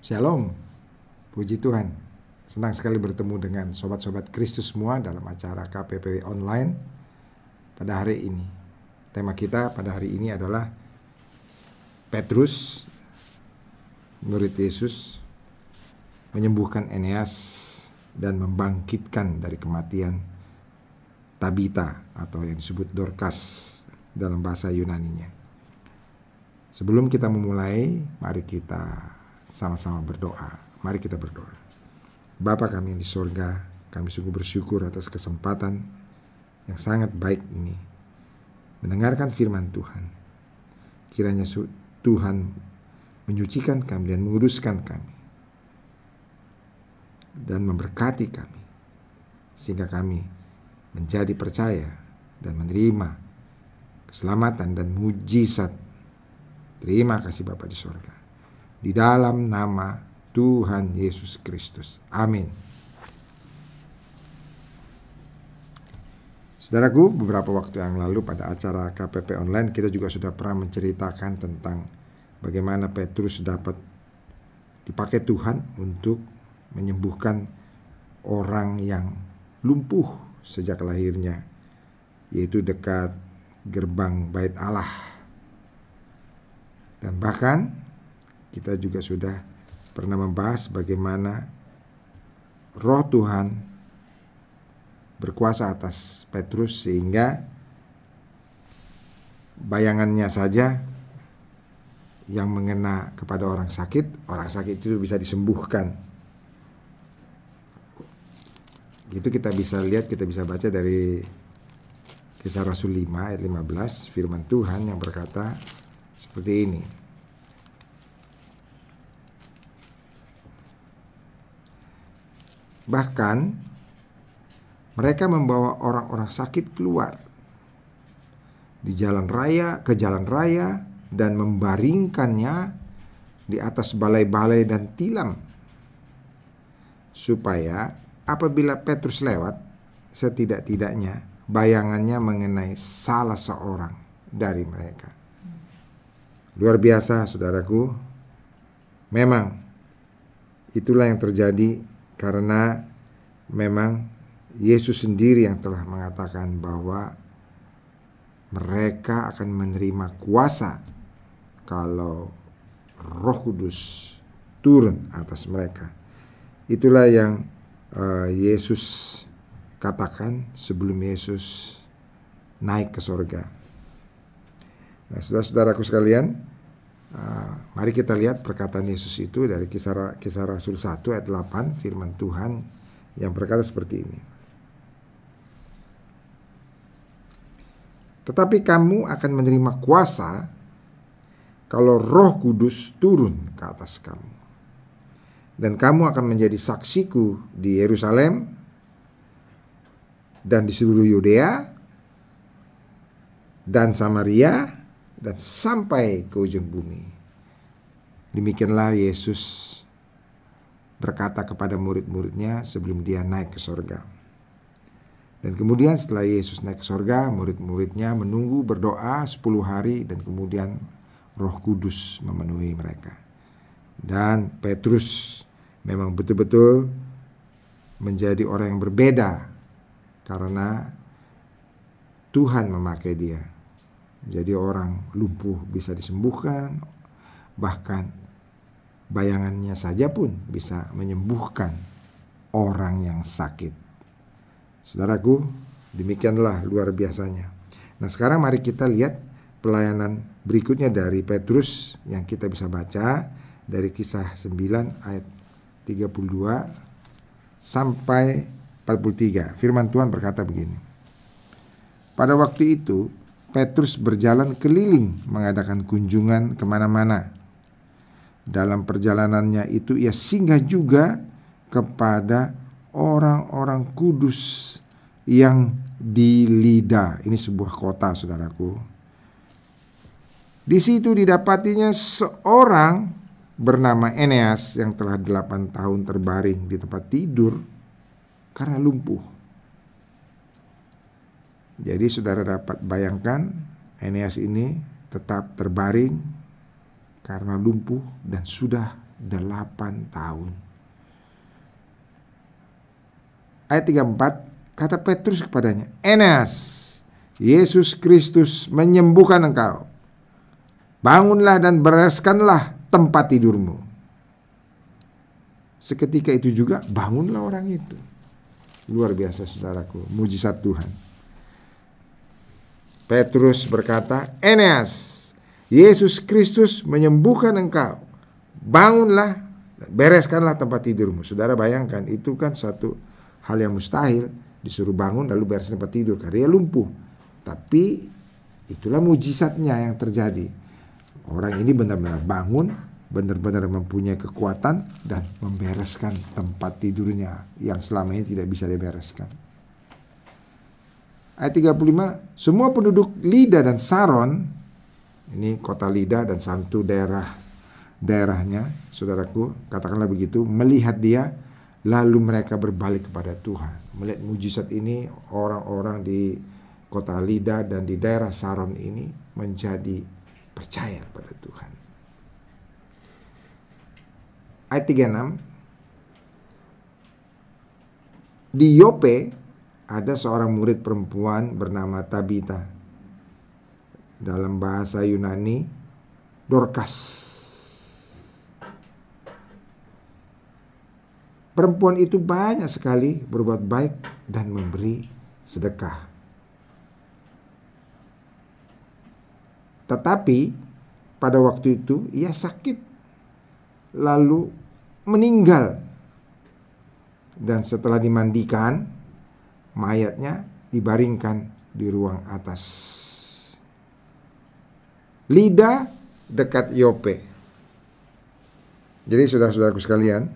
Shalom, puji Tuhan. Senang sekali bertemu dengan sobat-sobat Kristus semua dalam acara KPP online pada hari ini. Tema kita pada hari ini adalah Petrus, murid Yesus, menyembuhkan Eneas dan membangkitkan dari kematian Tabita atau yang disebut Dorcas dalam bahasa Yunaninya. Sebelum kita memulai, mari kita sama-sama berdoa. Mari kita berdoa. Bapa kami yang di sorga, kami sungguh bersyukur atas kesempatan yang sangat baik ini. Mendengarkan firman Tuhan. Kiranya Tuhan menyucikan kami dan menguruskan kami. Dan memberkati kami. Sehingga kami menjadi percaya dan menerima keselamatan dan mujizat. Terima kasih Bapak di sorga di dalam nama Tuhan Yesus Kristus. Amin. Saudaraku, beberapa waktu yang lalu pada acara KPP online kita juga sudah pernah menceritakan tentang bagaimana Petrus dapat dipakai Tuhan untuk menyembuhkan orang yang lumpuh sejak lahirnya, yaitu dekat gerbang Bait Allah. Dan bahkan kita juga sudah pernah membahas bagaimana roh Tuhan berkuasa atas Petrus sehingga bayangannya saja yang mengena kepada orang sakit, orang sakit itu bisa disembuhkan. Itu kita bisa lihat, kita bisa baca dari Kisah Rasul 5 ayat 15 firman Tuhan yang berkata seperti ini. Bahkan mereka membawa orang-orang sakit keluar di jalan raya ke jalan raya dan membaringkannya di atas balai-balai dan tilam supaya apabila Petrus lewat setidak-tidaknya bayangannya mengenai salah seorang dari mereka. Luar biasa saudaraku. Memang itulah yang terjadi karena memang Yesus sendiri yang telah mengatakan bahwa mereka akan menerima kuasa kalau Roh Kudus turun atas mereka. Itulah yang uh, Yesus katakan sebelum Yesus naik ke sorga. Nah, saudara-saudaraku sekalian, Uh, mari kita lihat perkataan Yesus itu dari kisah, kisah Rasul 1 ayat 8 firman Tuhan yang berkata seperti ini. Tetapi kamu akan menerima kuasa kalau Roh Kudus turun ke atas kamu. Dan kamu akan menjadi saksiku di Yerusalem dan di seluruh Yudea dan Samaria dan sampai ke ujung bumi. Demikianlah Yesus berkata kepada murid-muridnya sebelum dia naik ke sorga. Dan kemudian setelah Yesus naik ke sorga, murid-muridnya menunggu berdoa 10 hari dan kemudian roh kudus memenuhi mereka. Dan Petrus memang betul-betul menjadi orang yang berbeda karena Tuhan memakai dia jadi orang lumpuh bisa disembuhkan, bahkan bayangannya saja pun bisa menyembuhkan orang yang sakit. Saudaraku, demikianlah luar biasanya. Nah, sekarang mari kita lihat pelayanan berikutnya dari Petrus yang kita bisa baca dari kisah 9 ayat 32 sampai 43. Firman Tuhan berkata begini. Pada waktu itu Petrus berjalan keliling mengadakan kunjungan ke mana-mana. Dalam perjalanannya itu ia singgah juga kepada orang-orang kudus yang di Lida. Ini sebuah kota saudaraku. Di situ didapatinya seorang bernama Eneas yang telah delapan tahun terbaring di tempat tidur karena lumpuh. Jadi saudara dapat bayangkan Eneas ini tetap terbaring karena lumpuh dan sudah delapan tahun. Ayat 34 kata Petrus kepadanya, Enes, Yesus Kristus menyembuhkan engkau. Bangunlah dan bereskanlah tempat tidurmu. Seketika itu juga bangunlah orang itu. Luar biasa saudaraku, mujizat Tuhan. Petrus berkata, Eneas, Yesus Kristus menyembuhkan engkau. Bangunlah, bereskanlah tempat tidurmu. Saudara bayangkan, itu kan satu hal yang mustahil. Disuruh bangun lalu beres tempat tidur, karena dia lumpuh. Tapi itulah mujizatnya yang terjadi. Orang ini benar-benar bangun, benar-benar mempunyai kekuatan dan membereskan tempat tidurnya yang selama ini tidak bisa dibereskan. Ayat 35, semua penduduk Lida dan Saron, ini kota Lida dan satu daerah daerahnya, saudaraku, katakanlah begitu, melihat dia, lalu mereka berbalik kepada Tuhan. Melihat mujizat ini, orang-orang di kota Lida dan di daerah Saron ini menjadi percaya pada Tuhan ayat 36 di Yope ada seorang murid perempuan bernama Tabita dalam bahasa Yunani Dorcas Perempuan itu banyak sekali berbuat baik dan memberi sedekah. Tetapi pada waktu itu ia sakit lalu meninggal. Dan setelah dimandikan, mayatnya dibaringkan di ruang atas. Lida dekat Yope. Jadi saudara-saudaraku sekalian,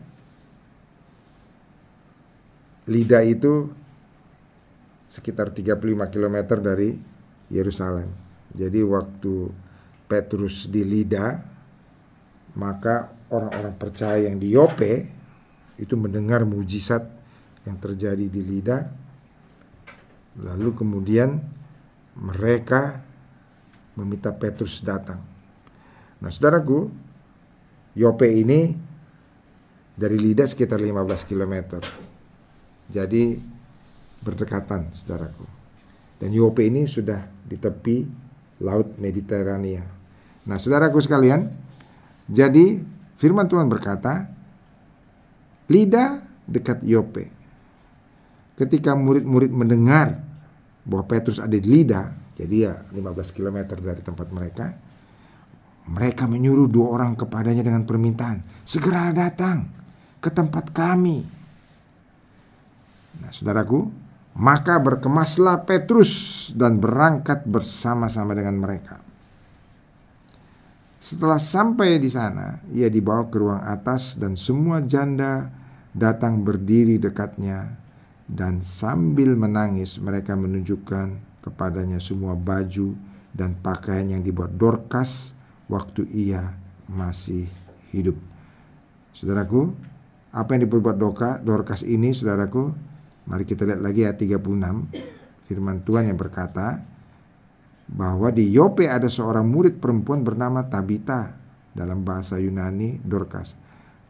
Lida itu sekitar 35 km dari Yerusalem. Jadi waktu Petrus di Lida, maka orang-orang percaya yang di Yope itu mendengar mujizat yang terjadi di Lida. Lalu kemudian mereka meminta Petrus datang. Nah, saudaraku, Yope ini dari Lida sekitar 15 km. Jadi berdekatan, saudaraku. Dan Yope ini sudah di tepi Laut Mediterania. Nah, saudaraku sekalian, jadi Firman Tuhan berkata, Lida dekat Yope. Ketika murid-murid mendengar bahwa Petrus ada di Lida, jadi ya 15 km dari tempat mereka, mereka menyuruh dua orang kepadanya dengan permintaan, segera datang ke tempat kami. Nah, saudaraku, maka berkemaslah Petrus dan berangkat bersama-sama dengan mereka. Setelah sampai di sana, ia dibawa ke ruang atas dan semua janda datang berdiri dekatnya dan sambil menangis mereka menunjukkan kepadanya semua baju dan pakaian yang dibuat Dorcas waktu ia masih hidup. Saudaraku, apa yang diperbuat Doka, Dorcas ini, saudaraku, mari kita lihat lagi ya 36. Firman Tuhan yang berkata, bahwa di Yope ada seorang murid perempuan bernama Tabita dalam bahasa Yunani Dorcas.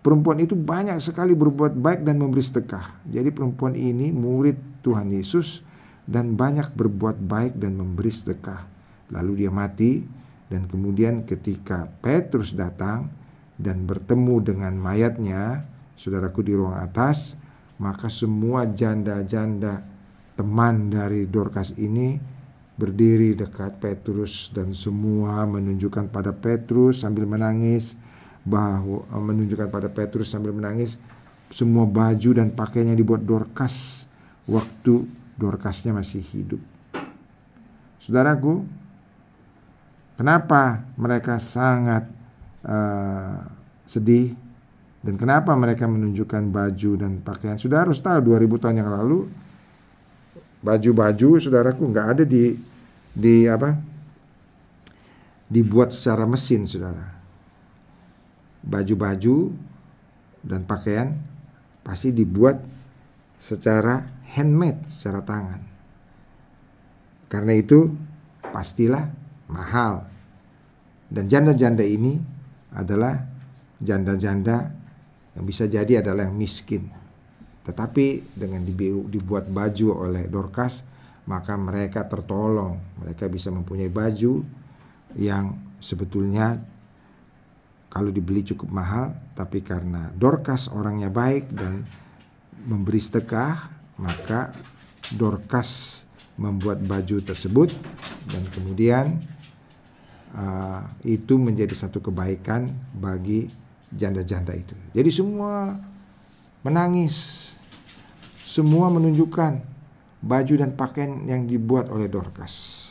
Perempuan itu banyak sekali berbuat baik dan memberi sedekah. Jadi perempuan ini murid Tuhan Yesus dan banyak berbuat baik dan memberi sedekah. Lalu dia mati dan kemudian ketika Petrus datang dan bertemu dengan mayatnya, saudaraku di ruang atas, maka semua janda-janda teman dari Dorcas ini berdiri dekat Petrus dan semua menunjukkan pada Petrus sambil menangis bahwa eh, menunjukkan pada Petrus sambil menangis semua baju dan pakaiannya dibuat Dorcas waktu Dorcasnya masih hidup. Saudaraku, kenapa mereka sangat uh, sedih dan kenapa mereka menunjukkan baju dan pakaian? Saudara harus tahu 2000 tahun yang lalu baju-baju saudaraku nggak ada di di apa dibuat secara mesin saudara baju-baju dan pakaian pasti dibuat secara handmade secara tangan karena itu pastilah mahal dan janda-janda ini adalah janda-janda yang bisa jadi adalah yang miskin. Tetapi dengan dibuat baju oleh Dorcas, maka mereka tertolong. Mereka bisa mempunyai baju yang sebetulnya kalau dibeli cukup mahal, tapi karena Dorcas orangnya baik dan memberi sedekah, maka Dorcas membuat baju tersebut dan kemudian uh, itu menjadi satu kebaikan bagi janda-janda itu. Jadi semua menangis, semua menunjukkan baju dan pakaian yang dibuat oleh Dorcas.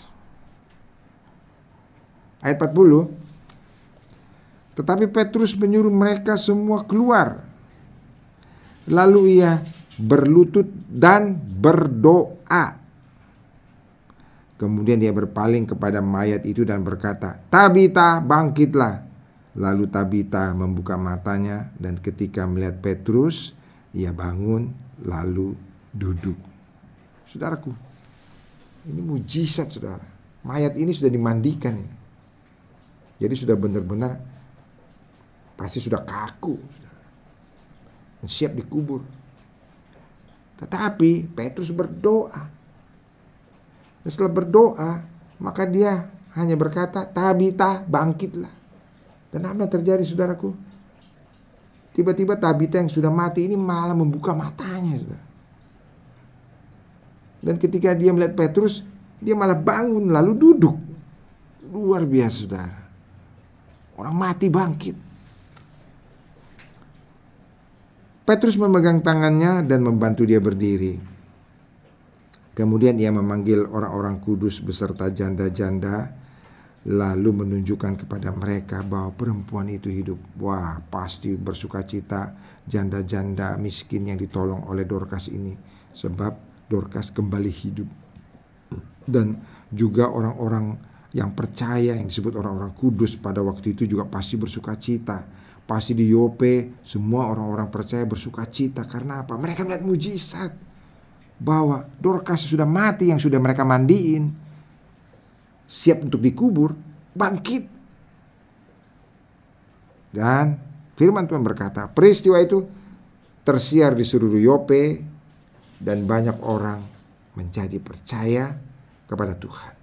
Ayat 40 Tetapi Petrus menyuruh mereka semua keluar Lalu ia berlutut dan berdoa Kemudian dia berpaling kepada mayat itu dan berkata, "Tabita, bangkitlah." Lalu Tabita membuka matanya dan ketika melihat Petrus, ia bangun lalu duduk. Saudaraku, ini mujizat saudara. Mayat ini sudah dimandikan. Jadi sudah benar-benar pasti sudah kaku. Dan siap dikubur. Tetapi Petrus berdoa dan setelah berdoa, maka dia hanya berkata, Tabita bangkitlah. Dan apa yang terjadi saudaraku? Tiba-tiba Tabita yang sudah mati ini malah membuka matanya. Saudara. Dan ketika dia melihat Petrus, dia malah bangun lalu duduk. Luar biasa saudara. Orang mati bangkit. Petrus memegang tangannya dan membantu dia berdiri. Kemudian ia memanggil orang-orang kudus beserta janda-janda lalu menunjukkan kepada mereka bahwa perempuan itu hidup. Wah, pasti bersuka cita janda-janda miskin yang ditolong oleh Dorcas ini sebab Dorcas kembali hidup. Dan juga orang-orang yang percaya yang disebut orang-orang kudus pada waktu itu juga pasti bersuka cita. Pasti di Yope semua orang-orang percaya bersuka cita karena apa? Mereka melihat mujizat bahwa Dorcas sudah mati yang sudah mereka mandiin siap untuk dikubur bangkit dan firman Tuhan berkata peristiwa itu tersiar di seluruh Yope dan banyak orang menjadi percaya kepada Tuhan.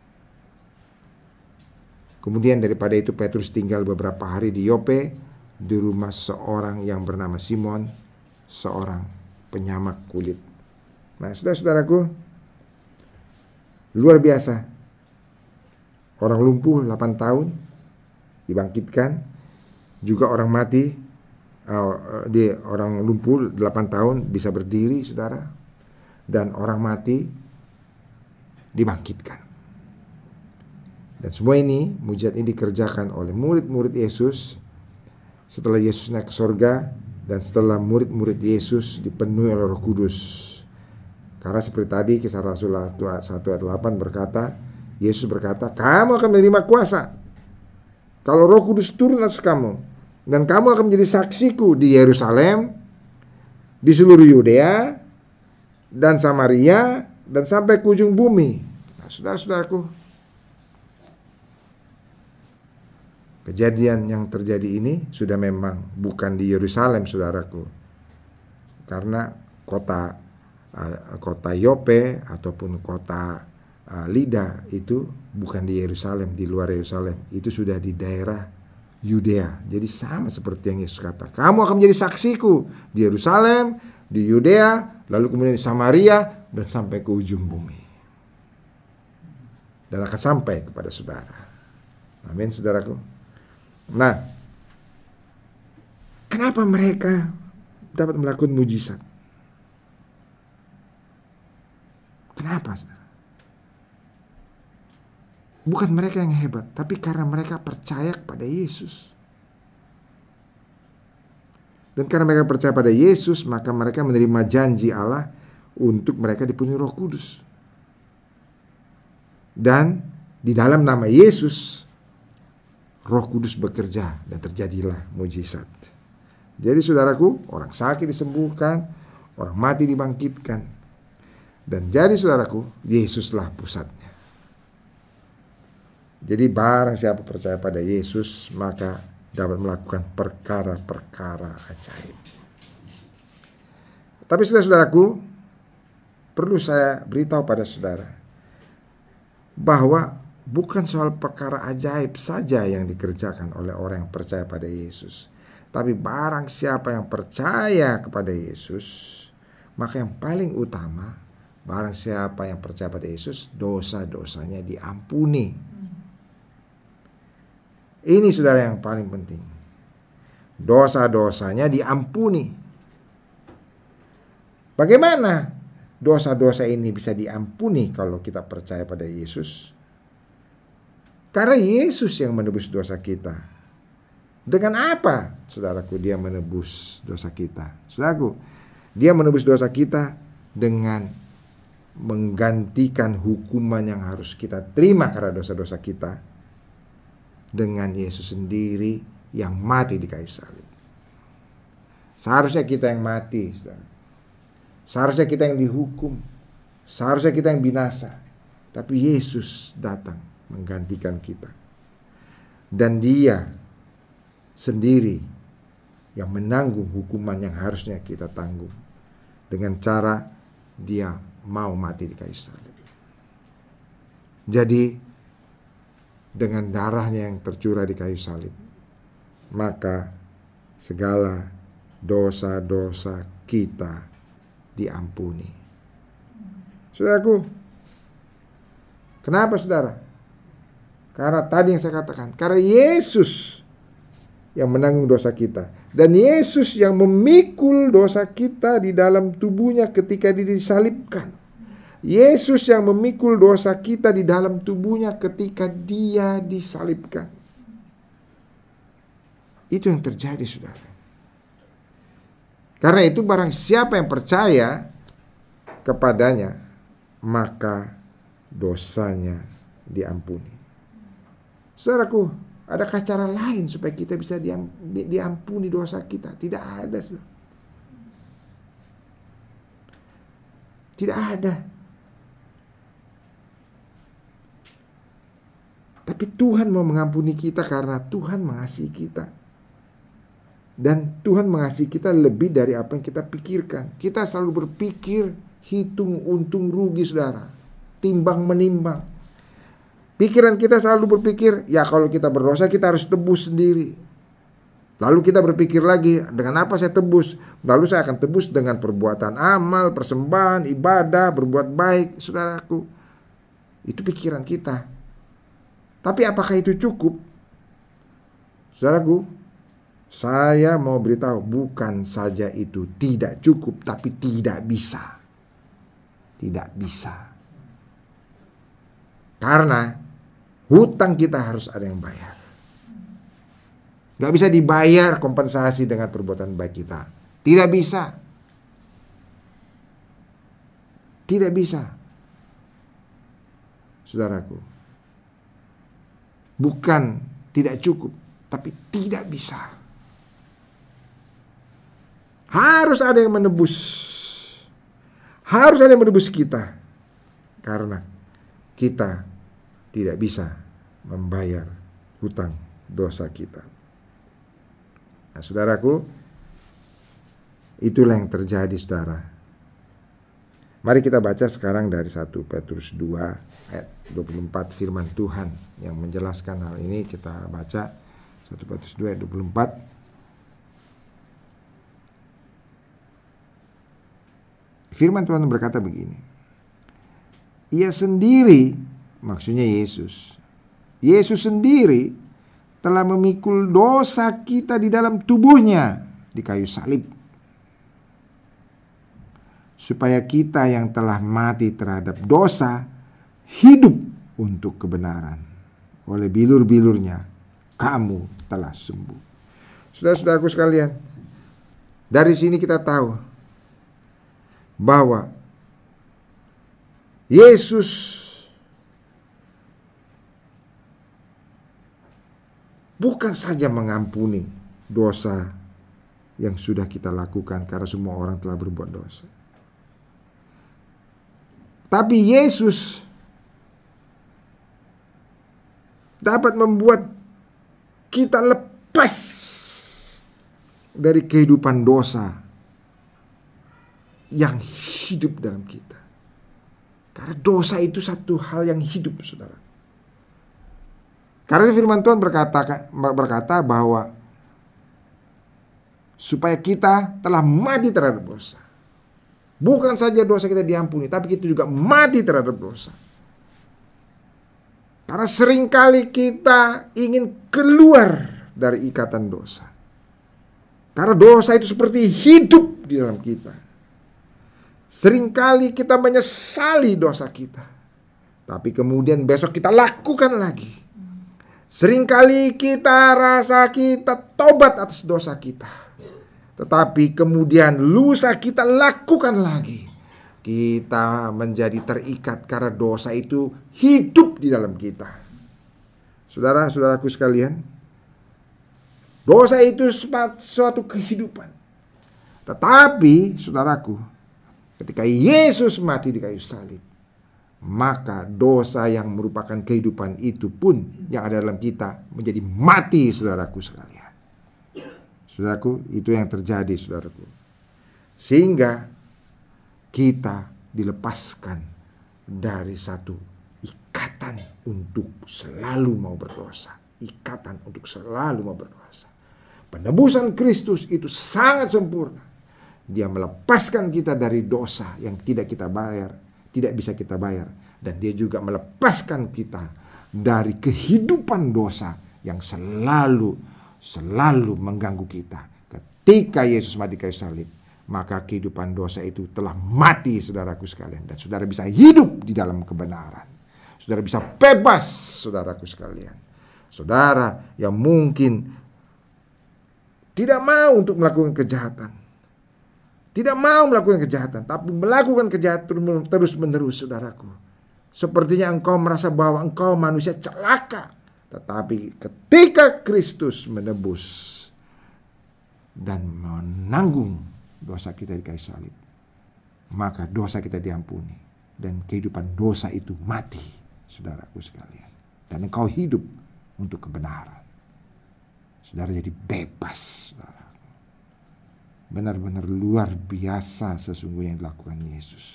Kemudian daripada itu Petrus tinggal beberapa hari di Yope di rumah seorang yang bernama Simon, seorang penyamak kulit. Nah, saudara-saudaraku, luar biasa. Orang lumpuh 8 tahun dibangkitkan, juga orang mati uh, dia orang lumpuh 8 tahun bisa berdiri, Saudara. Dan orang mati dibangkitkan. Dan semua ini, mujizat ini dikerjakan oleh murid-murid Yesus setelah Yesus naik ke sorga dan setelah murid-murid Yesus dipenuhi oleh Roh Kudus. Karena seperti tadi kisah Rasul 1 ayat 8 berkata, Yesus berkata, kamu akan menerima kuasa. Kalau roh kudus turun atas kamu. Dan kamu akan menjadi saksiku di Yerusalem, di seluruh Yudea, dan Samaria, dan sampai ke ujung bumi. Nah, saudara-saudaraku, kejadian yang terjadi ini sudah memang bukan di Yerusalem, saudaraku. Karena kota uh, kota Yope ataupun kota uh, Lida itu bukan di Yerusalem, di luar Yerusalem. Itu sudah di daerah Yudea. Jadi sama seperti yang Yesus kata. Kamu akan menjadi saksiku di Yerusalem, di Yudea, lalu kemudian di Samaria dan sampai ke ujung bumi. Dan akan sampai kepada saudara. Amin, saudaraku. Nah, kenapa mereka dapat melakukan mujizat? Kenapa? Bukan mereka yang hebat, tapi karena mereka percaya kepada Yesus. Dan karena mereka percaya pada Yesus, maka mereka menerima janji Allah untuk mereka dipenuhi Roh Kudus. Dan di dalam nama Yesus, Roh Kudus bekerja dan terjadilah mujizat. Jadi saudaraku, orang sakit disembuhkan, orang mati dibangkitkan, dan jadi saudaraku, Yesuslah pusatnya. Jadi barang siapa percaya pada Yesus, maka dapat melakukan perkara-perkara ajaib. Tapi saudara-saudaraku, perlu saya beritahu pada saudara bahwa bukan soal perkara ajaib saja yang dikerjakan oleh orang yang percaya pada Yesus. Tapi barang siapa yang percaya kepada Yesus, maka yang paling utama, barang siapa yang percaya pada Yesus, dosa-dosanya diampuni. Ini saudara yang paling penting. Dosa-dosanya diampuni. Bagaimana dosa-dosa ini bisa diampuni kalau kita percaya pada Yesus? Karena Yesus yang menebus dosa kita. Dengan apa, saudaraku, dia menebus dosa kita? Saudaraku, dia menebus dosa kita dengan menggantikan hukuman yang harus kita terima karena dosa-dosa kita dengan Yesus sendiri yang mati di kayu salib. Seharusnya kita yang mati, saudara. Seharusnya kita yang dihukum. Seharusnya kita yang binasa. Tapi Yesus datang menggantikan kita. Dan dia sendiri yang menanggung hukuman yang harusnya kita tanggung. Dengan cara dia mau mati di kayu salib. Jadi dengan darahnya yang tercurah di kayu salib, maka segala dosa-dosa kita diampuni. Saudaraku, kenapa saudara? Karena tadi yang saya katakan, karena Yesus yang menanggung dosa kita. Dan Yesus yang memikul dosa kita di dalam tubuhnya ketika disalibkan. Yesus yang memikul dosa kita di dalam tubuhnya ketika dia disalibkan. Itu yang terjadi saudara. Karena itu barang siapa yang percaya kepadanya maka dosanya diampuni. Saudaraku, adakah cara lain supaya kita bisa diampuni dosa kita? Tidak ada. Tidak ada. Tapi Tuhan mau mengampuni kita karena Tuhan mengasihi kita. Dan Tuhan mengasihi kita lebih dari apa yang kita pikirkan. Kita selalu berpikir hitung untung rugi saudara. Timbang menimbang. Pikiran kita selalu berpikir, ya kalau kita berdosa kita harus tebus sendiri. Lalu kita berpikir lagi, dengan apa saya tebus? Lalu saya akan tebus dengan perbuatan amal, persembahan, ibadah, berbuat baik, saudaraku. Itu pikiran kita. Tapi apakah itu cukup? Saudaraku, saya mau beritahu bukan saja itu tidak cukup tapi tidak bisa. Tidak bisa. Karena hutang kita harus ada yang bayar. Gak bisa dibayar kompensasi dengan perbuatan baik kita. Tidak bisa. Tidak bisa. Saudaraku. Bukan tidak cukup, tapi tidak bisa. Harus ada yang menebus. Harus ada yang menebus kita. Karena kita tidak bisa membayar hutang dosa kita. Nah, saudaraku, itulah yang terjadi, saudara. Mari kita baca sekarang dari 1 Petrus 2 ayat 24 firman Tuhan yang menjelaskan hal ini kita baca 1 Petrus 2 ayat 24 Firman Tuhan berkata begini. Ia sendiri, maksudnya Yesus. Yesus sendiri telah memikul dosa kita di dalam tubuhnya di kayu salib. Supaya kita yang telah mati terhadap dosa hidup untuk kebenaran. Oleh bilur-bilurnya kamu telah sembuh. Saudara-saudaraku sekalian, dari sini kita tahu bahwa Yesus bukan saja mengampuni dosa yang sudah kita lakukan karena semua orang telah berbuat dosa. Tapi Yesus dapat membuat kita lepas dari kehidupan dosa yang hidup dalam kita. Karena dosa itu satu hal yang hidup, saudara. Karena firman Tuhan berkata berkata bahwa supaya kita telah mati terhadap dosa. Bukan saja dosa kita diampuni, tapi kita juga mati terhadap dosa. Karena sering kali kita ingin keluar dari ikatan dosa. Karena dosa itu seperti hidup di dalam kita. Seringkali kita menyesali dosa kita. Tapi kemudian besok kita lakukan lagi. Seringkali kita rasa kita tobat atas dosa kita. Tetapi kemudian lusa kita lakukan lagi. Kita menjadi terikat karena dosa itu hidup di dalam kita. Saudara-saudaraku sekalian, dosa itu suatu kehidupan. Tetapi, saudaraku, ketika Yesus mati di kayu salib, maka dosa yang merupakan kehidupan itu pun yang ada dalam kita menjadi mati saudaraku sekalian. Saudaraku, itu yang terjadi saudaraku. Sehingga kita dilepaskan dari satu ikatan untuk selalu mau berdosa. Ikatan untuk selalu mau berdosa. Penebusan Kristus itu sangat sempurna. Dia melepaskan kita dari dosa yang tidak kita bayar tidak bisa kita bayar dan dia juga melepaskan kita dari kehidupan dosa yang selalu selalu mengganggu kita. Ketika Yesus mati kayu salib, maka kehidupan dosa itu telah mati saudaraku sekalian dan saudara bisa hidup di dalam kebenaran. Saudara bisa bebas saudaraku sekalian. Saudara yang mungkin tidak mau untuk melakukan kejahatan tidak mau melakukan kejahatan, tapi melakukan kejahatan terus menerus, saudaraku. Sepertinya engkau merasa bahwa engkau manusia celaka. Tetapi ketika Kristus menebus dan menanggung dosa kita di kayu salib, maka dosa kita diampuni dan kehidupan dosa itu mati, saudaraku sekalian. Dan engkau hidup untuk kebenaran. Saudara jadi bebas, saudara benar-benar luar biasa sesungguhnya yang dilakukan Yesus.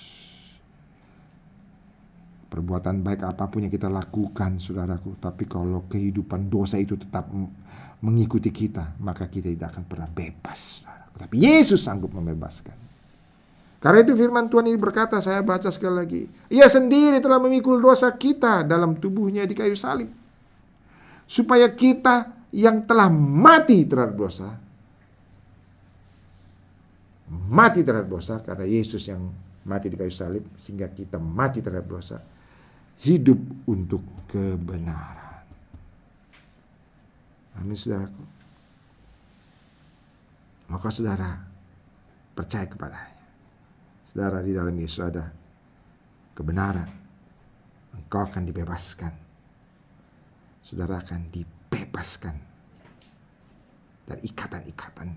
Perbuatan baik apa pun yang kita lakukan, saudaraku, tapi kalau kehidupan dosa itu tetap mengikuti kita, maka kita tidak akan pernah bebas. Saudaraku. Tapi Yesus sanggup membebaskan. Karena itu firman Tuhan ini berkata, saya baca sekali lagi. Ia sendiri telah memikul dosa kita dalam tubuhnya di kayu salib. Supaya kita yang telah mati terhadap dosa, mati terhadap dosa karena Yesus yang mati di kayu salib sehingga kita mati terhadap dosa. Hidup untuk kebenaran. Amin saudaraku. Maka saudara percaya kepadanya. Saudara di dalam Yesus ada kebenaran. Engkau akan dibebaskan. Saudara akan dibebaskan dari ikatan-ikatan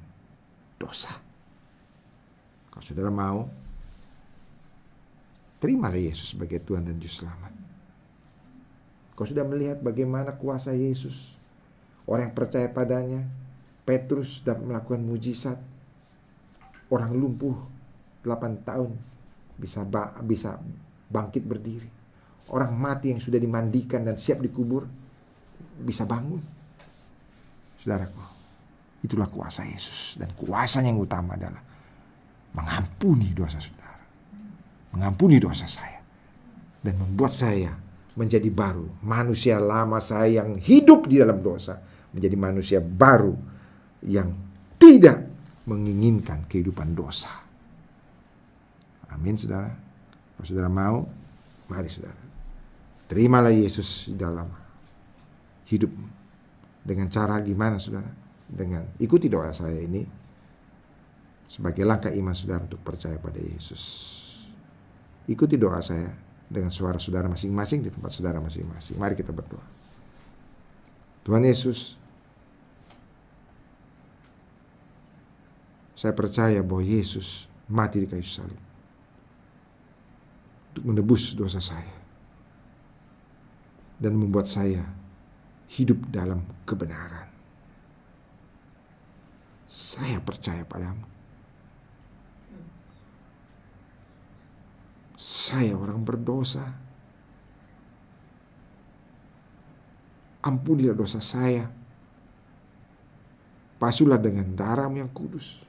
dosa kalau saudara mau, terimalah Yesus sebagai Tuhan dan Juru Selamat. Kau sudah melihat bagaimana kuasa Yesus. Orang yang percaya padanya, Petrus dapat melakukan mujizat. Orang lumpuh 8 tahun bisa ba bisa bangkit berdiri. Orang mati yang sudah dimandikan dan siap dikubur bisa bangun. Saudaraku, itulah kuasa Yesus dan kuasanya yang utama adalah mengampuni dosa saudara, mengampuni dosa saya, dan membuat saya menjadi baru. Manusia lama saya yang hidup di dalam dosa menjadi manusia baru yang tidak menginginkan kehidupan dosa. Amin, saudara. Kalau saudara mau, mari saudara. Terimalah Yesus di dalam hidup dengan cara gimana, saudara? Dengan ikuti doa saya ini sebagai langkah iman saudara untuk percaya pada Yesus. Ikuti doa saya dengan suara saudara masing-masing di tempat saudara masing-masing. Mari kita berdoa. Tuhan Yesus, saya percaya bahwa Yesus mati di kayu salib untuk menebus dosa saya dan membuat saya hidup dalam kebenaran. Saya percaya padamu. Saya orang berdosa. Ampunilah dosa saya. Pasulah dengan darahmu yang kudus.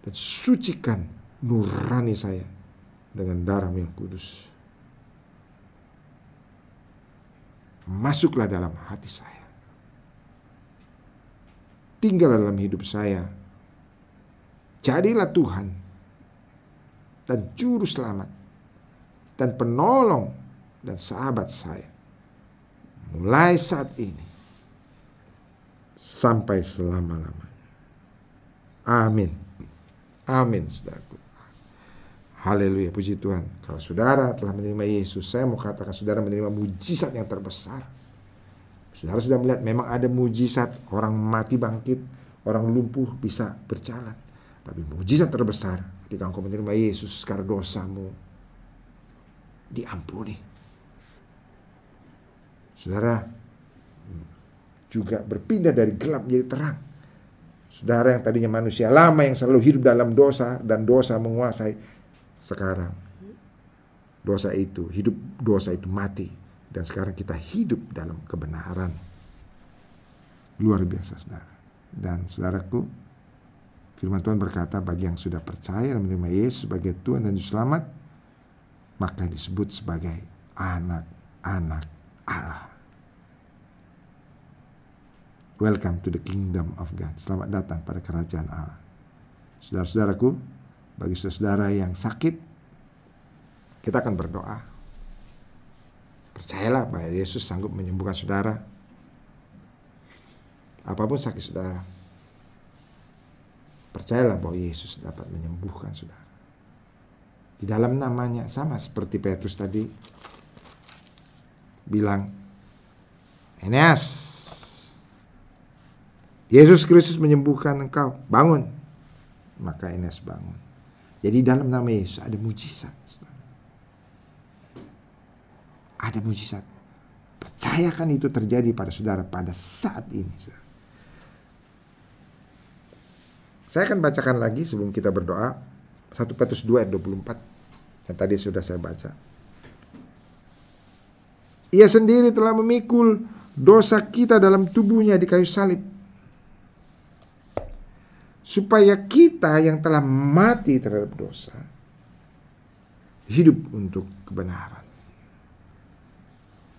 Dan sucikan nurani saya dengan darahmu yang kudus. Masuklah dalam hati saya. Tinggal dalam hidup saya. Jadilah Tuhan dan juru selamat dan penolong dan sahabat saya. Mulai saat ini sampai selama-lamanya. Amin. Amin, saudaraku. Haleluya, puji Tuhan. Kalau saudara telah menerima Yesus, saya mau katakan saudara menerima mujizat yang terbesar. Saudara sudah melihat memang ada mujizat orang mati bangkit, orang lumpuh bisa berjalan. Tapi mujizat terbesar ketika engkau menerima Yesus karena dosamu diampuni. Saudara juga berpindah dari gelap menjadi terang. Saudara yang tadinya manusia lama yang selalu hidup dalam dosa dan dosa menguasai sekarang dosa itu, hidup dosa itu mati. Dan sekarang kita hidup dalam kebenaran. Luar biasa saudara. Dan saudaraku, firman Tuhan berkata bagi yang sudah percaya dan menerima Yesus sebagai Tuhan dan Juru Selamat, maka disebut sebagai anak-anak Allah. Welcome to the kingdom of God. Selamat datang pada kerajaan Allah. Saudara-saudaraku, bagi saudara yang sakit, kita akan berdoa. Percayalah bahwa Yesus sanggup menyembuhkan saudara. Apa pun sakit saudara. Percayalah bahwa Yesus dapat menyembuhkan saudara. Di dalam namanya sama seperti Petrus tadi bilang, Eneas, Yesus Kristus menyembuhkan engkau, bangun. Maka Eneas bangun. Jadi dalam nama Yesus ada mujizat. Ada mujizat. Percayakan itu terjadi pada saudara pada saat ini. Saya akan bacakan lagi sebelum kita berdoa. 1 Petrus 2 ayat 24. Yang tadi sudah saya baca. Ia sendiri telah memikul dosa kita dalam tubuhnya di kayu salib supaya kita yang telah mati terhadap dosa hidup untuk kebenaran.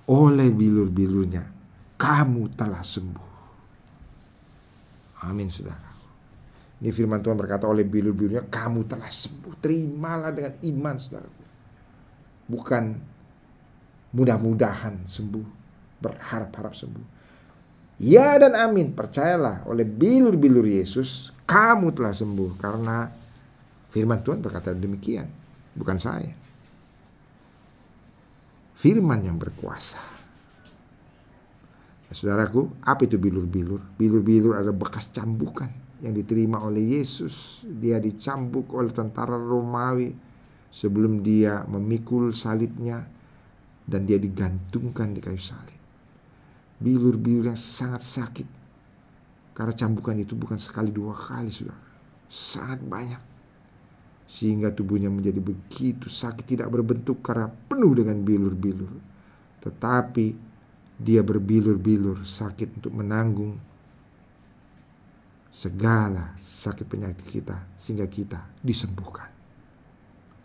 Oleh bilur-bilurnya kamu telah sembuh. Amin saudara. Ini firman Tuhan berkata oleh bilur-bilurnya kamu telah sembuh. Terimalah dengan iman saudara. Bukan mudah-mudahan sembuh. Berharap-harap sembuh. Ya dan amin. Percayalah oleh bilur-bilur Yesus kamu telah sembuh karena firman Tuhan berkata demikian, bukan saya. Firman yang berkuasa. Saudaraku, apa itu bilur-bilur? Bilur-bilur ada bekas cambukan yang diterima oleh Yesus. Dia dicambuk oleh tentara Romawi sebelum dia memikul salibnya dan dia digantungkan di kayu salib. Bilur-bilur yang sangat sakit karena cambukan itu bukan sekali dua kali sudah. Sangat banyak. Sehingga tubuhnya menjadi begitu sakit tidak berbentuk karena penuh dengan bilur-bilur. Tetapi dia berbilur-bilur sakit untuk menanggung segala sakit penyakit kita sehingga kita disembuhkan.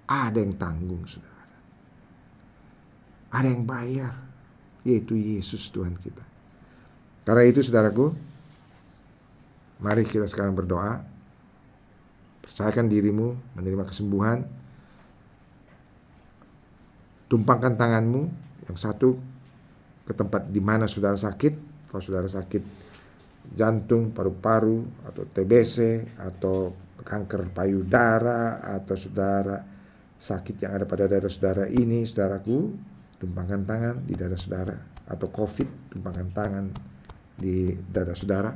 Ada yang tanggung saudara. Ada yang bayar yaitu Yesus Tuhan kita. Karena itu saudaraku, Mari kita sekarang berdoa. Percayakan dirimu menerima kesembuhan. Tumpangkan tanganmu yang satu ke tempat di mana saudara sakit. Kalau saudara sakit jantung, paru-paru, atau TBC, atau kanker payudara, atau saudara sakit yang ada pada dada saudara ini, saudaraku, tumpangkan tangan di dada saudara. Atau COVID, tumpangkan tangan di dada saudara.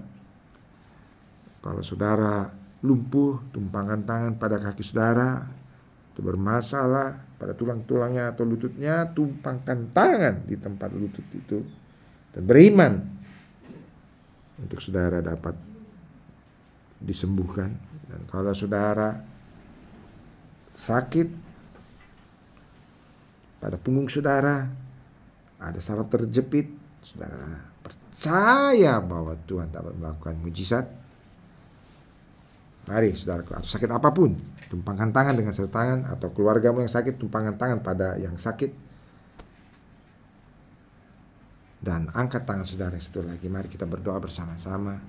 Kalau saudara lumpuh, tumpangkan tangan pada kaki saudara, itu bermasalah pada tulang-tulangnya atau lututnya, tumpangkan tangan di tempat lutut itu. Dan beriman untuk saudara dapat disembuhkan dan kalau saudara sakit pada punggung saudara ada saraf terjepit, saudara percaya bahwa Tuhan dapat melakukan mujizat. Mari saudaraku, atau sakit apa pun, tumpangkan tangan dengan satu tangan atau keluargamu yang sakit, tumpangkan tangan pada yang sakit. Dan angkat tangan saudara satu lagi. Mari kita berdoa bersama-sama.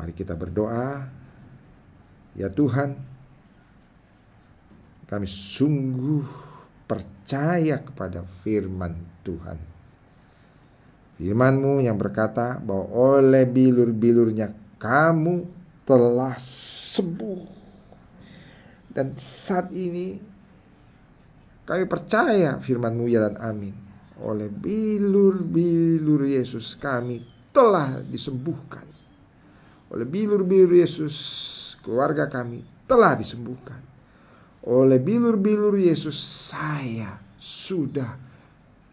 Mari kita berdoa. Ya Tuhan, kami sungguh percaya kepada firman Tuhan. Firmanmu yang berkata bahwa oleh bilur-bilurnya kamu telah sembuh. Dan saat ini kami percaya firmanmu ya dan amin. Oleh bilur-bilur Yesus kami telah disembuhkan. Oleh bilur-bilur Yesus keluarga kami telah disembuhkan oleh bilur-bilur Yesus saya sudah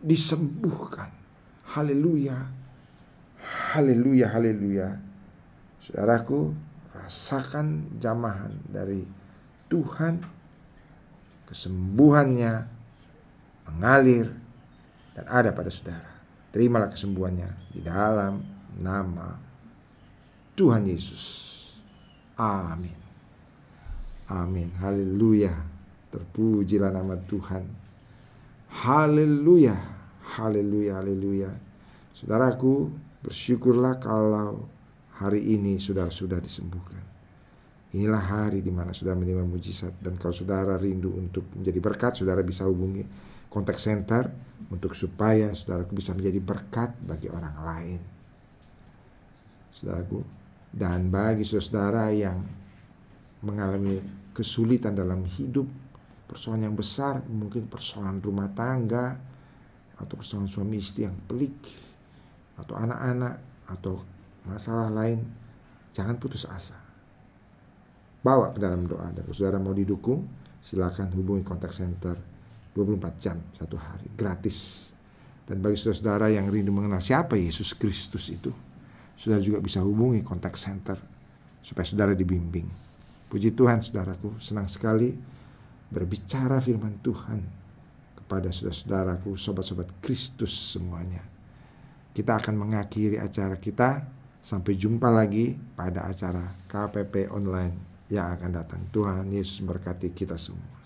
disembuhkan. Haleluya. Haleluya, haleluya. Saudaraku, rasakan jamahan dari Tuhan. Kesembuhannya mengalir dan ada pada saudara. Terimalah kesembuhannya di dalam nama Tuhan Yesus. Amin. Amin. Haleluya. Terpujilah nama Tuhan. Haleluya. Haleluya. Haleluya. Saudaraku, bersyukurlah kalau hari ini saudara sudah disembuhkan. Inilah hari di mana saudara menerima mujizat dan kalau saudara rindu untuk menjadi berkat, saudara bisa hubungi kontak center untuk supaya saudaraku bisa menjadi berkat bagi orang lain. Saudaraku, dan bagi saudara yang mengalami kesulitan dalam hidup, persoalan yang besar, mungkin persoalan rumah tangga, atau persoalan suami istri yang pelik, atau anak-anak, atau masalah lain, jangan putus asa. Bawa ke dalam doa dan saudara mau didukung, silakan hubungi kontak center 24 jam satu hari gratis. Dan bagi saudara-saudara yang rindu mengenal siapa Yesus Kristus itu, saudara juga bisa hubungi kontak center supaya saudara dibimbing. Puji Tuhan saudaraku, senang sekali berbicara firman Tuhan kepada saudara-saudaraku, sobat-sobat Kristus semuanya. Kita akan mengakhiri acara kita. Sampai jumpa lagi pada acara KPP online yang akan datang. Tuhan Yesus berkati kita semua.